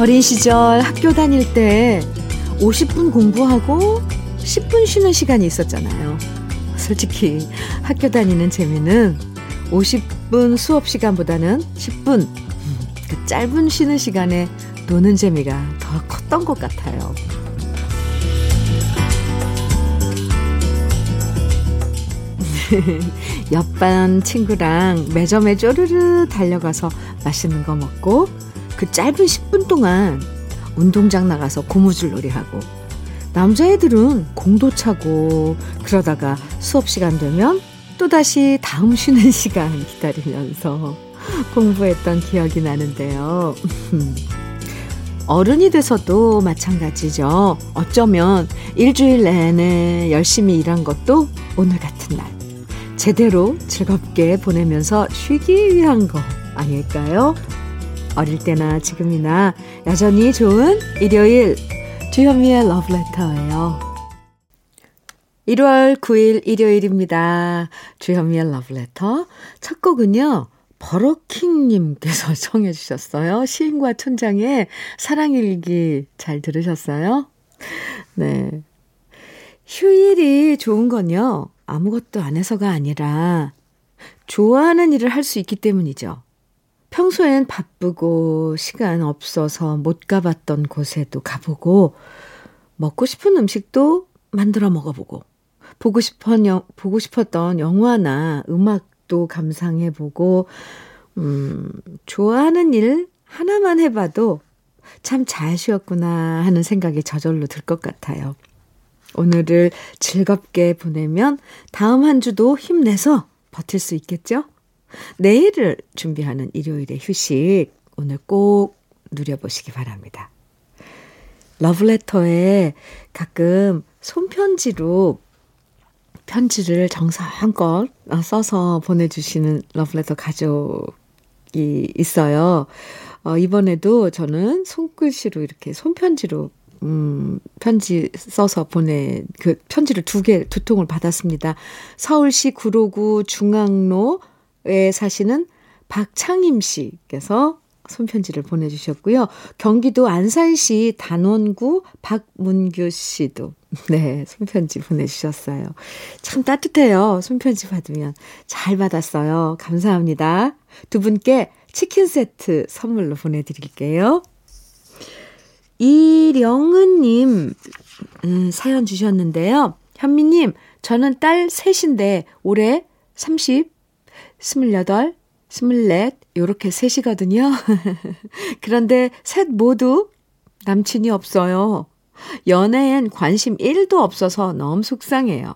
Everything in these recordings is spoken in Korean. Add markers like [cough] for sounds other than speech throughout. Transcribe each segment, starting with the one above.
어린 시절 학교 다닐 때 50분 공부하고 10분 쉬는 시간이 있었잖아요. 솔직히 학교 다니는 재미는 50분 수업 시간보다는 10분 그 짧은 쉬는 시간에 노는 재미가 더 컸던 것 같아요. [laughs] 옆반 친구랑 매점에 쪼르르 달려가서 맛있는 거 먹고 그 짧은 10분 동안 운동장 나가서 고무줄 놀이하고 남자애들은 공도 차고 그러다가 수업 시간 되면 또다시 다음 쉬는 [laughs] 시간 기다리면서 공부했던 기억이 나는데요. [laughs] 어른이 돼서도 마찬가지죠. 어쩌면 일주일 내내 열심히 일한 것도 오늘 같은 날 제대로 즐겁게 보내면서 쉬기 위한 거 아닐까요? 어릴 때나 지금이나 여전히 좋은 일요일 주현미의 러브레터예요. 1월 9일 일요일입니다. 주현미의 러브레터 첫 곡은요. 버러킹님께서 [laughs] 청해 주셨어요. 시인과 촌장의 사랑일기 잘 들으셨어요? 네. 휴일이 좋은 건요. 아무것도 안 해서가 아니라 좋아하는 일을 할 수 있기 때문이죠. 평소엔 바쁘고 시간 없어서 못 가봤던 곳에도 가보고 먹고 싶은 음식도 만들어 먹어보고 보고 싶은 영, 보고 싶었던 영화나 음악도 감상해보고 음, 좋아하는 일 하나만 해봐도 참 잘 쉬었구나 하는 생각이 저절로 들 것 같아요. 오늘을 즐겁게 보내면 다음 한 주도 힘내서 버틸 수 있겠죠? 내일을 준비하는 일요일의 휴식 오늘 꼭 누려보시기 바랍니다. 러브레터에 가끔 손편지로 편지를 정성껏 써서 보내주시는 러브레터 가족이 있어요. 어, 이번에도 저는 손글씨로 이렇게 손편지로 음, 편지 써서 보내, 그 편지를 두 개, 두 통을 받았습니다. 서울시 구로구 중앙로 에 사시는 박창임 씨께서 손편지를 보내주셨고요. 경기도 안산시 단원구 박문규 씨도, [laughs] 네, 손편지 보내주셨어요. 참 따뜻해요. 손편지 받으면. 잘 받았어요. 감사합니다. 두 분께 치킨 세트 선물로 보내드릴게요. 이령은님 음, 사연 주셨는데요. 현미님, 저는 딸 셋인데 올해 30, 28, 24 요렇게 셋이거든요. [laughs] 그런데 셋 모두 남친이 없어요. 연애엔 관심 1도 없어서 너무 속상해요.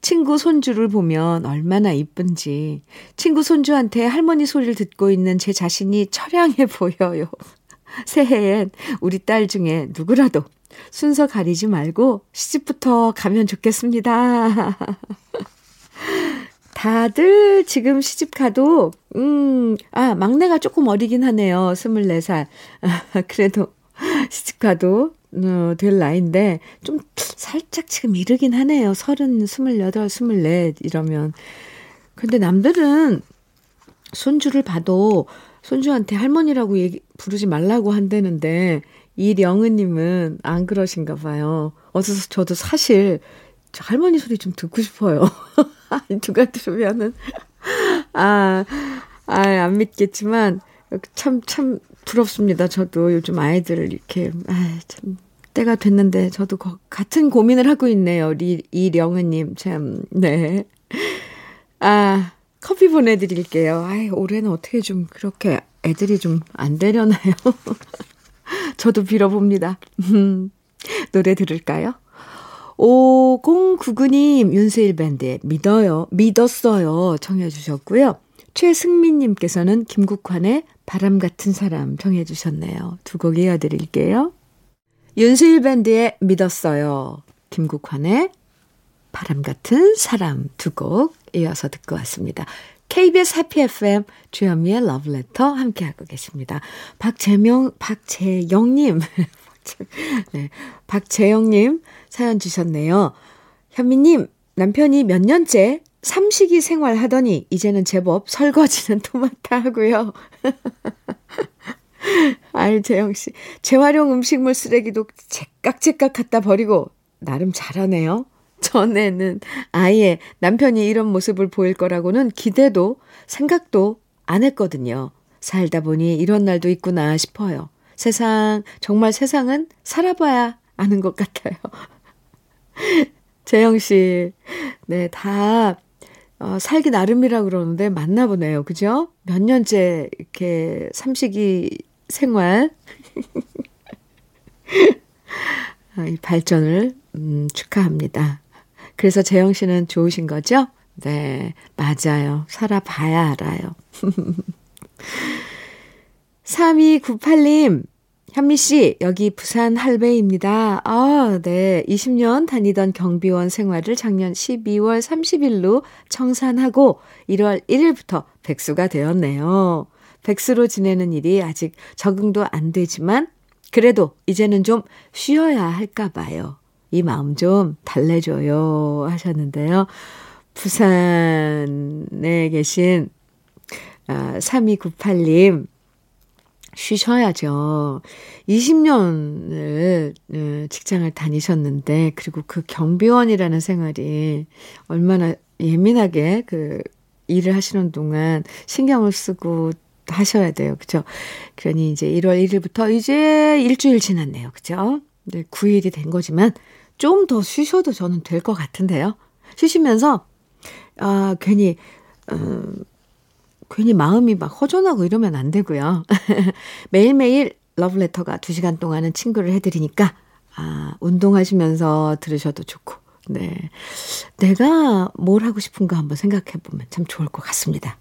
친구 손주를 보면 얼마나 이쁜지 친구 손주한테 할머니 소리를 듣고 있는 제 자신이 처량해 보여요. [laughs] 새해엔 우리 딸 중에 누구라도 순서 가리지 말고 시집부터 가면 좋겠습니다. [laughs] 다들 지금 시집 가도, 음, 아, 막내가 조금 어리긴 하네요. 24살. 아, 그래도 [laughs] 시집 가도, 어, 될 나이인데, 좀 살짝 지금 이르긴 하네요. 30, 28, 24 이러면. 근데 남들은 손주를 봐도 손주한테 할머니라고 얘기, 부르지 말라고 한다는데, 이령은님은 안 그러신가 봐요. 어서 저도 사실, 저 할머니 소리 좀 듣고 싶어요. [laughs] [laughs] 누가 들으면은, 아, 아, 안 믿겠지만, 참, 참 부럽습니다. 저도 요즘 아이들을 이렇게, 아, 참, 때가 됐는데, 저도 거, 같은 고민을 하고 있네요. 리, 이령은님, 참, 네. 아, 커피 보내드릴게요. 아이, 올해는 어떻게 좀 그렇게 애들이 좀 안 되려나요? [laughs] 저도 빌어봅니다. 노래 들을까요? 5099님, 윤세일 밴드의 믿어요, 믿었어요. 청해주셨고요. 최승민님께서는 김국환의 바람 같은 사람 청해주셨네요. 두 곡 이어드릴게요. 윤세일 밴드의 믿었어요. 김국환의 바람 같은 사람 두 곡 이어서 듣고 왔습니다. KBS 해피 FM 주현미의 러브레터 함께하고 계십니다. 박재명, 박재영님, 네, 박재영님 사연 주셨네요. 현미님, 남편이 몇 년째 삼식이 생활 하더니 이제는 제법 설거지는 [laughs] 토마타 하고요. [laughs] 아유, 재영 씨. 재활용 음식물 쓰레기도 제깍제깍 갖다 버리고, 나름 잘하네요. 전에는 아예 남편이 이런 모습을 보일 거라고는 기대도 생각도 안 했거든요. 살다 보니 이런 날도 있구나 싶어요. 세상, 정말 세상은 살아봐야 아는 것 같아요. [laughs] 재영 씨, 네, 다, 어, 살기 나름이라 그러는데 맞나 보네요. 그죠? 몇 년째 이렇게 삼식이 생활, [laughs] 아, 이 발전을, 음, 축하합니다. 그래서 재영 씨는 좋으신 거죠? 네, 맞아요. 살아봐야 알아요. [laughs] 3298님, 현미 씨, 여기 부산 할배입니다. 아, 네. 20년 다니던 경비원 생활을 작년 12월 30일로 청산하고 1월 1일부터 백수가 되었네요. 백수로 지내는 일이 아직 적응도 안 되지만 그래도 이제는 좀 쉬어야 할까 봐요. 이 마음 좀 달래줘요 하셨는데요. 부산에 계신 아, 3298님 쉬셔야죠. 20년을 어, 직장을 다니셨는데, 그리고 그 경비원이라는 생활이 얼마나 예민하게 그 일을 하시는 동안 신경을 쓰고 하셔야 돼요. 그죠? 그러니 이제 1월 1일부터 이제 일주일 지났네요. 그죠? 네, 9일이 된 거지만 좀 더 쉬셔도 저는 될 것 같은데요. 쉬시면서, 아, 괜히, 어, 괜히 마음이 막 허전하고 이러면 안 되고요. [laughs] 매일매일 러브레터가 2시간 동안은 친구를 해드리니까, 아, 운동하시면서 들으셔도 좋고, 네. 내가 뭘 하고 싶은가 한번 생각해 보면 참 좋을 것 같습니다.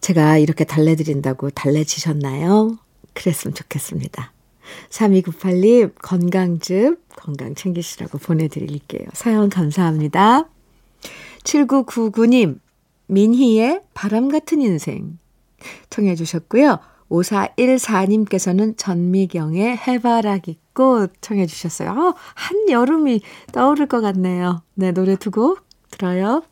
제가 이렇게 달래드린다고 달래지셨나요? 그랬으면 좋겠습니다. 3298님, 건강즙, 건강 챙기시라고 보내드릴게요. 사연 감사합니다. 7999님, 민희의 바람 같은 인생 청해 주셨고요. 5414님께서는 전미경의 해바라기 꽃 청해 주셨어요. 어, 한여름이 떠오를 것 같네요. 네, 노래 두 곡 들어요.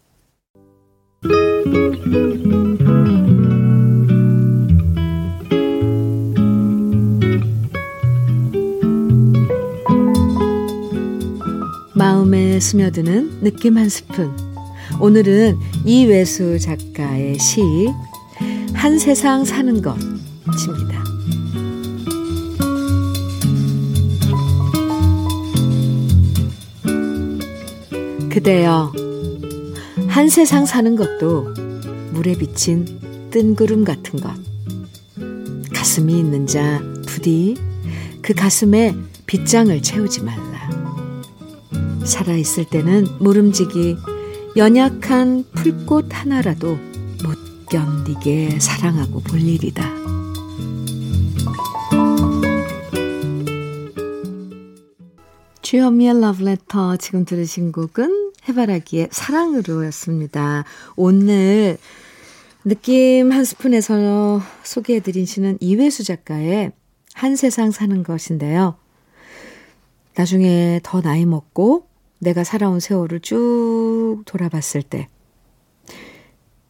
마음에 스며드는 느낌 한 스푼. 오늘은 이외수 작가의 시, 한 세상 사는 것입니다. 그대여, 한 세상 사는 것도 물에 비친 뜬구름 같은 것. 가슴이 있는 자 부디 그 가슴에 빗장을 채우지 말라. 살아있을 때는 모름지기 연약한 풀꽃 하나라도 못 견디게 사랑하고 볼 일이다. 주현미의 러브레터 지금 들으신 곡은 해바라기의 사랑으로였습니다. 오늘 느낌 한 스푼에서 소개해드린 시는 이회수 작가의 한 세상 사는 것인데요. 나중에 더 나이 먹고 내가 살아온 세월을 쭉 돌아봤을 때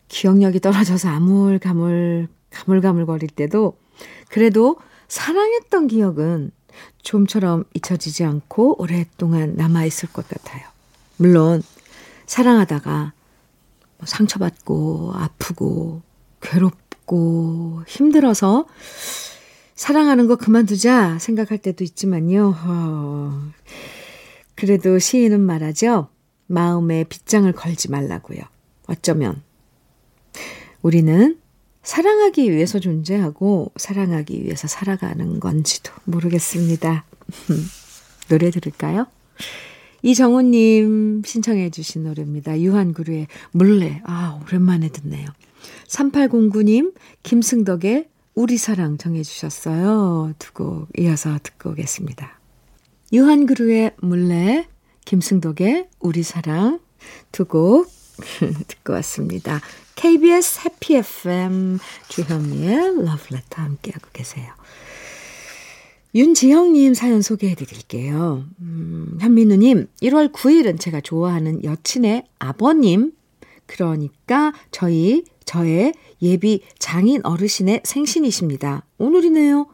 기억력이 떨어져서 아물가물 가물가물거릴 때도 그래도 사랑했던 기억은 좀처럼 잊혀지지 않고 오랫동안 남아 있을 것 같아요. 물론 사랑하다가 뭐 상처받고 아프고 괴롭고 힘들어서 사랑하는 거 그만두자 생각할 때도 있지만요. 어, 그래도 시인은 말하죠. 마음에 빗장을 걸지 말라고요. 어쩌면 우리는 사랑하기 위해서 존재하고 사랑하기 위해서 살아가는 건지도 모르겠습니다. [laughs] 노래 들을까요? 이정우님 신청해 주신 노래입니다. 유한그루의 물레. 아, 오랜만에 듣네요. 3809님, 김승덕의 우리 사랑 정해 주셨어요. 두 곡 이어서 듣고 오겠습니다. 유한그루의 물레, 김승덕의 우리 사랑 두 곡 [laughs] 듣고 왔습니다. KBS 해피 FM 주현미의 러브레터 함께하고 계세요. 윤지영님 사연 소개해 드릴게요. 음, 현민우님, 1월 9일은 제가 좋아하는 여친의 아버님 그러니까 저희, 저의 예비 장인 어르신의 생신이십니다. 오늘이네요.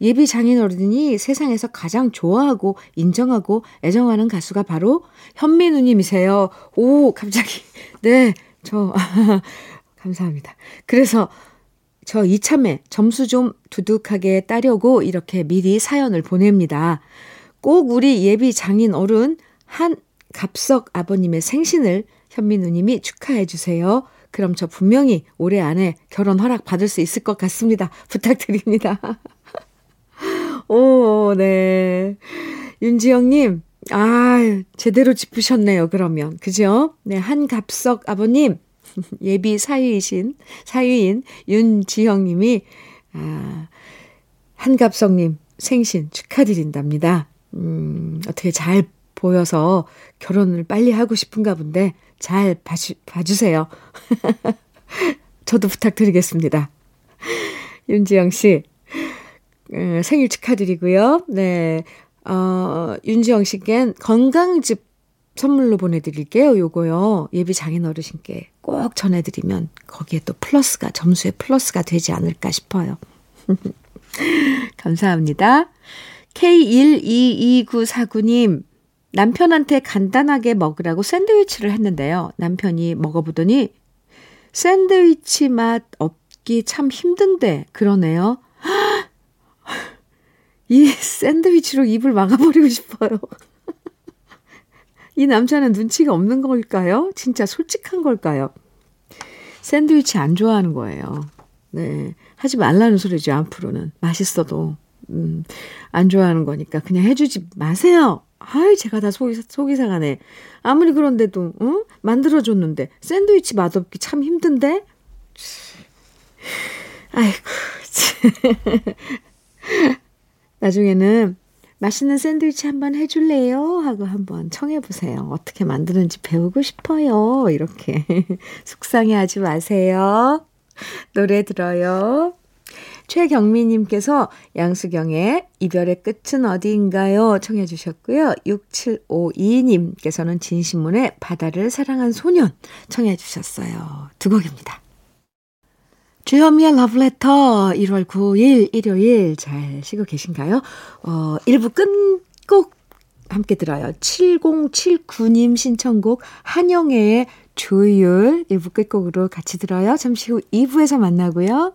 예비 장인 어른이 세상에서 가장 좋아하고 인정하고 애정하는 가수가 바로 현민우님이세요. 오, 갑자기. [laughs] 네, 저, [laughs] 감사합니다. 그래서 저 이참에 점수 좀 두둑하게 따려고 이렇게 미리 사연을 보냅니다. 꼭 우리 예비 장인 어른 한 갑석 아버님의 생신을 현민우님이 축하해 주세요. 그럼 저 분명히 올해 안에 결혼 허락 받을 수 있을 것 같습니다. [laughs] 부탁드립니다. [laughs] 오, 네. 윤지영님, 아 제대로 짚으셨네요, 그러면. 그죠? 네, 한갑석 아버님, [laughs] 예비 사위이신, 사위인 윤지영님이, 아, 한갑석님 생신 축하드린답니다. 음, 어떻게 잘 보여서 결혼을 빨리 하고 싶은가 본데 잘 봐주, 봐주세요. [laughs] 저도 부탁드리겠습니다. 윤지영 씨, 어, 생일 축하드리고요. 네, 어, 윤지영 씨께 건강즙 선물로 보내드릴게요. 요거요. 예비 장인 어르신께 꼭 전해드리면 거기에 또 플러스가, 점수에 플러스가 되지 않을까 싶어요. [laughs] 감사합니다. K1229949님, 남편한테 간단하게 먹으라고 샌드위치를 했는데요. 남편이 먹어보더니 샌드위치 맛 없기 참 힘든데 그러네요. [gasps] 이 샌드위치로 입을 막아버리고 싶어요. [laughs] 이 남자는 눈치가 없는 걸까요? 진짜 솔직한 걸까요? 샌드위치 안 좋아하는 거예요. 네. 하지 말라는 소리죠, 앞으로는. 맛있어도. 음, 안 좋아하는 거니까 그냥 해주지 마세요. 아이, 제가 다 속이, 속이 상하네. 아무리 그런데도, 응? 만들어줬는데, 샌드위치 맛없기 참 힘든데? 아이고, 나중에는 맛있는 샌드위치 한번 해줄래요? 하고 한번 청해보세요. 어떻게 만드는지 배우고 싶어요. 이렇게. [laughs] 속상해 하지 마세요. 노래 들어요. 최경미님께서 양수경의 이별의 끝은 어디인가요? 청해 주셨고요. 6752님께서는 진신문의 바다를 사랑한 소년 청해 주셨어요. 두 곡입니다. 주현미의 러브레터 1월 9일 일요일 잘 쉬고 계신가요? 어, 1부 끝곡 함께 들어요. 7079님 신청곡 한영애의 조율 1부 끝곡으로 같이 들어요. 잠시 후 2부에서 만나고요.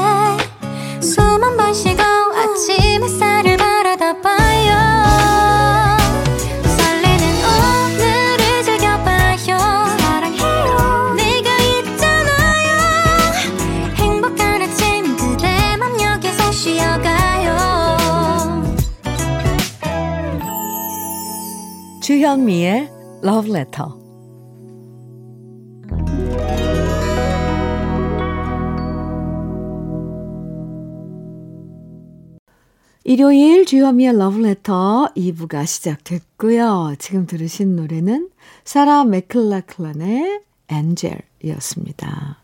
주현미의 Love Letter. 일요일 주현미의 Love Letter 2부가 시작됐고요. 지금 들으신 노래는 사라 맥클라클란의 엔젤이었습니다.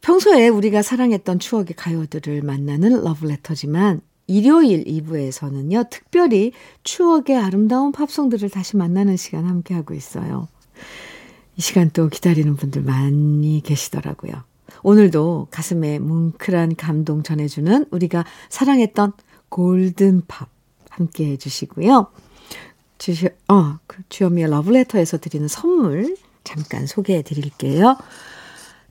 평소에 우리가 사랑했던 추억의 가요들을 만나는 러브레터지만 일요일 2부에서는요, 특별히 추억의 아름다운 팝송들을 다시 만나는 시간 함께하고 있어요. 이 시간 또 기다리는 분들 많이 계시더라고요. 오늘도 가슴에 뭉클한 감동 전해주는 우리가 사랑했던 golden pop 함께 해주시고요. 주시, 어, 그 주현미의 러브레터에서 드리는 선물 잠깐 소개해 드릴게요.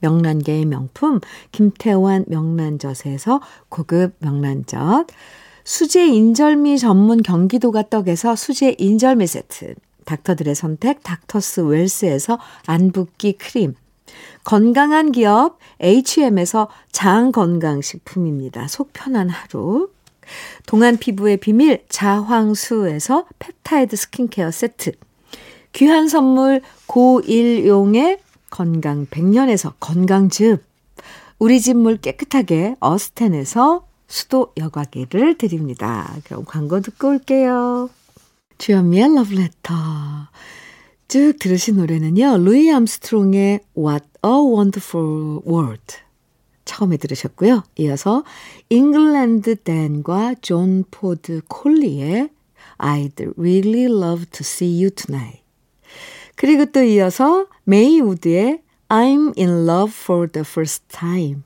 명란계의 명품 김태환 명란젓에서 고급 명란젓, 수제 인절미 전문 경기도가 떡에서 수제 인절미 세트, 닥터들의 선택 닥터스 웰스에서 안붓기 크림, 건강한 기업 H&M에서 장건강식품입니다. 속 편한 하루. 동안 피부의 비밀 자황수에서 펩타이드 스킨케어 세트. 귀한 선물 고일용의 건강 100년에서 건강즙. 우리 집 물 깨끗하게 어스텐에서 수도 여과기를 드립니다. 그럼 광고 듣고 올게요. 주현미의 러브레터. 쭉 들으신 노래는요. 루이 암스트롱의 What a Wonderful World 처음에 들으셨고요. 이어서 잉글랜드 댄과 존 포드 콜리의 I'd really love to see you tonight. 그리고 또 이어서 메이 우드의 I'm in love for the first time.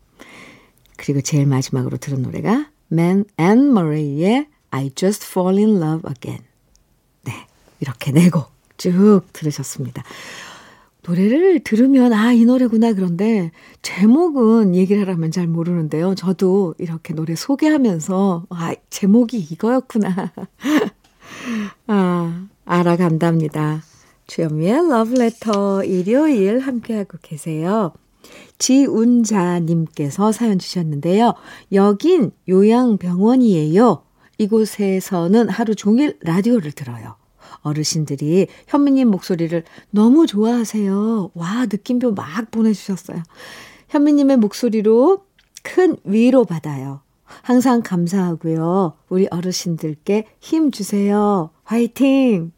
그리고 제일 마지막으로 들은 노래가 Man and Murray의 I just fall in love again. 네. 이렇게 네 곡 쭉 들으셨습니다. 노래를 들으면 아, 이 노래구나 그런데 제목은 얘기를 하라면 잘 모르는데요. 저도 이렇게 노래 소개하면서 아, 제목이 이거였구나. [laughs] 아, 알아간답니다. 주현미의 러브레터 일요일 함께하고 계세요. 지운자님께서 사연 주셨는데요. 여긴 요양병원이에요. 이곳에서는 하루 종일 라디오를 들어요. 어르신들이 현미님 목소리를 너무 좋아하세요. 와, 느낌표 막 보내주셨어요. 현미님의 목소리로 큰 위로 받아요. 항상 감사하고요. 우리 어르신들께 힘 주세요. 화이팅!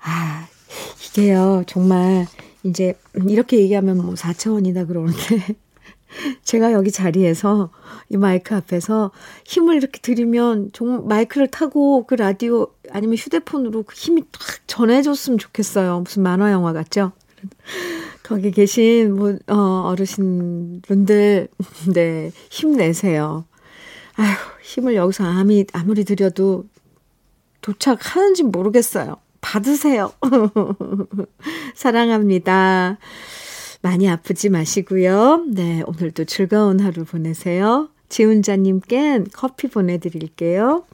아, 이게요, 정말, 이제, 이렇게 얘기하면 뭐 4차원이다 그러는데, [laughs] 제가 여기 자리에서 이 마이크 앞에서 힘을 이렇게 들이면 마이크를 타고 그 라디오 아니면 휴대폰으로 그 힘이 탁 전해줬으면 좋겠어요. 무슨 만화 영화 같죠? 거기 계신 뭐, 어, 어르신 분들, [laughs] 네, 힘내세요. 아휴, 힘을 여기서 아무리, 아무리 드려도 도착하는지 모르겠어요. 받으세요. [laughs] 사랑합니다. 많이 아프지 마시고요. 네, 오늘도 즐거운 하루 보내세요. 지훈자님껜 커피 보내드릴게요.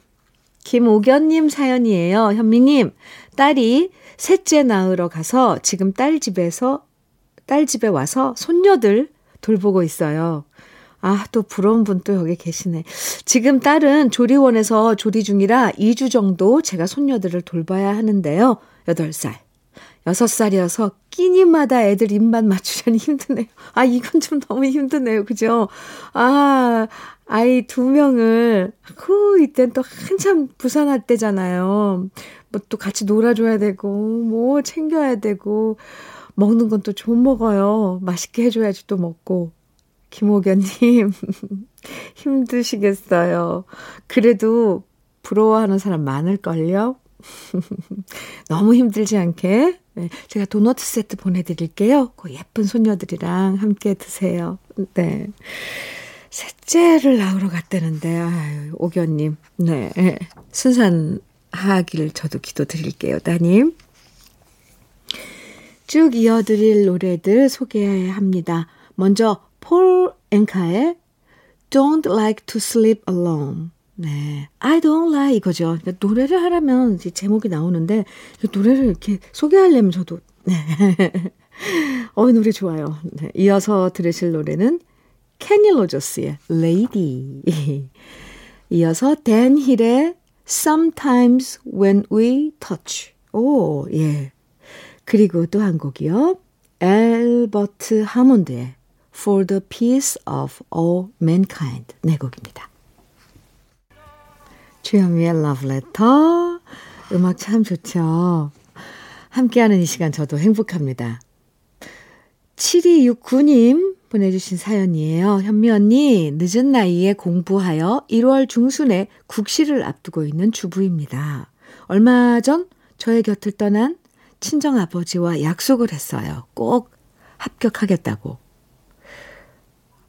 김오견님 사연이에요. 현미님, 딸이 셋째 낳으러 가서 지금 딸 집에서, 딸 집에 와서 손녀들 돌보고 있어요. 아, 또 부러운 분 또 여기 계시네. 지금 딸은 조리원에서 조리 중이라 2주 정도 제가 손녀들을 돌봐야 하는데요. 8살. 6살이어서 끼니마다 애들 입맛 맞추려니 힘드네요. 아, 이건 좀 너무 힘드네요. 그죠? 아, 아이 두 명을, 후, 이땐 또 한참 부산할 때잖아요. 뭐 또 같이 놀아줘야 되고, 뭐 챙겨야 되고, 먹는 건 또 좀 먹어요. 맛있게 해줘야지 또 먹고. 김호견님, [laughs] 힘드시겠어요. 그래도 부러워하는 사람 많을걸요? [laughs] 너무 힘들지 않게 네, 제가 도넛 세트 보내드릴게요. 그 예쁜 손녀들이랑 함께 드세요. 네. 셋째를 낳으러 갔다는데, 아유, 오견님. 네. 순산하길 저도 기도 드릴게요, 따님. 쭉 이어드릴 노래들 소개합니다. 먼저, 폴 앵카의 Don't Like to Sleep Alone. 네. I don't like 이거죠. 그러니까 노래를 하려면 이제 제목이 나오는데 노래를 이렇게 소개하려면 저도 네. [laughs] 어, 노래 좋아요. 네. 이어서 들으실 노래는 케니 로저스의 Lady. [laughs] 이어서 댄 힐의 Sometimes When We Touch. 오, 예. 그리고 또 한 곡이요. 엘버트 하몬드의 For the Peace of All Mankind. 네 곡입니다. 주현미의 러브레터. 음악 참 좋죠. 함께하는 이 시간 저도 행복합니다. 7269님 보내주신 사연이에요. 현미 언니, 늦은 나이에 공부하여 1월 중순에 국시를 앞두고 있는 주부입니다. 얼마 전 저의 곁을 떠난 친정아버지와 약속을 했어요. 꼭 합격하겠다고.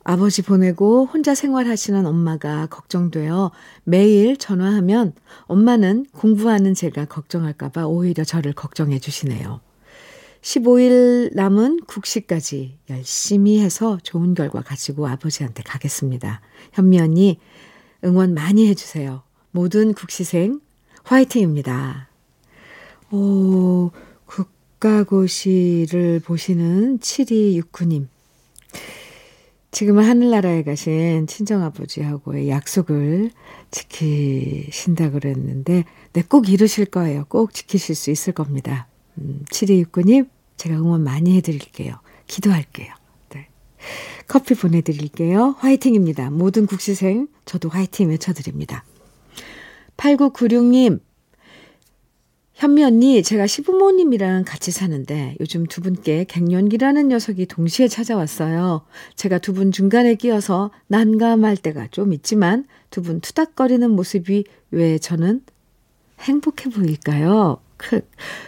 아버지 보내고 혼자 생활하시는 엄마가 걱정되어 매일 전화하면 엄마는 공부하는 제가 걱정할까봐 오히려 저를 걱정해 주시네요. 15일 남은 국시까지 열심히 해서 좋은 결과 가지고 아버지한테 가겠습니다. 현미 언니 응원 많이 해주세요. 모든 국시생 화이팅입니다. 오, 그, 국가고시를 보시는 7269님. 지금은 하늘나라에 가신 친정아버지하고의 약속을 지키신다 그랬는데, 네, 꼭 이루실 거예요. 꼭 지키실 수 있을 겁니다. 음, 7269님, 제가 응원 많이 해드릴게요. 기도할게요. 네. 커피 보내드릴게요. 화이팅입니다. 모든 국시생, 저도 화이팅 외쳐드립니다. 8996님, 현미 언니, 제가 시부모님이랑 같이 사는데 요즘 두 분께 갱년기라는 녀석이 동시에 찾아왔어요. 제가 두 분 중간에 끼어서 난감할 때가 좀 있지만 두 분 투닥거리는 모습이 왜 저는 행복해 보일까요?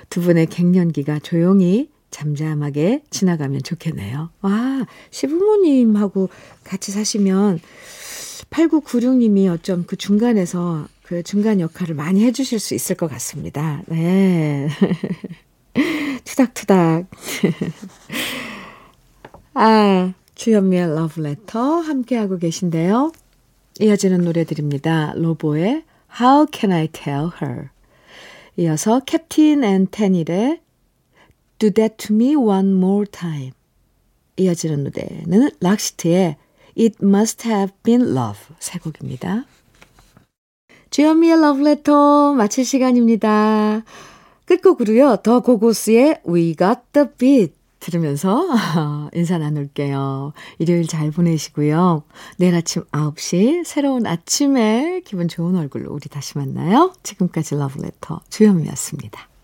두 분의 갱년기가 조용히 잠잠하게 지나가면 좋겠네요. 와, 시부모님하고 같이 사시면 8996님이 어쩜 그 중간에서 그 중간 역할을 많이 해주실 수 있을 것 같습니다. 네. [laughs] 투닥투닥. [laughs] 아, 주현미의 러브레터 함께하고 계신데요. 이어지는 노래들입니다. 로보의 How Can I Tell Her 이어서 캡틴 앤 테닐의 Do That To Me One More Time 이어지는 노래는 록세트의 It Must Have Been Love 세 곡입니다. 주현미의 러브레터 마칠 시간입니다. 끝곡으로요. 더 고고스의 We Got The Beat 들으면서 [laughs] 인사 나눌게요. 일요일 잘 보내시고요. 내일 아침 9시 새로운 아침에 기분 좋은 얼굴로 우리 다시 만나요. 지금까지 러브레터 주현미였습니다.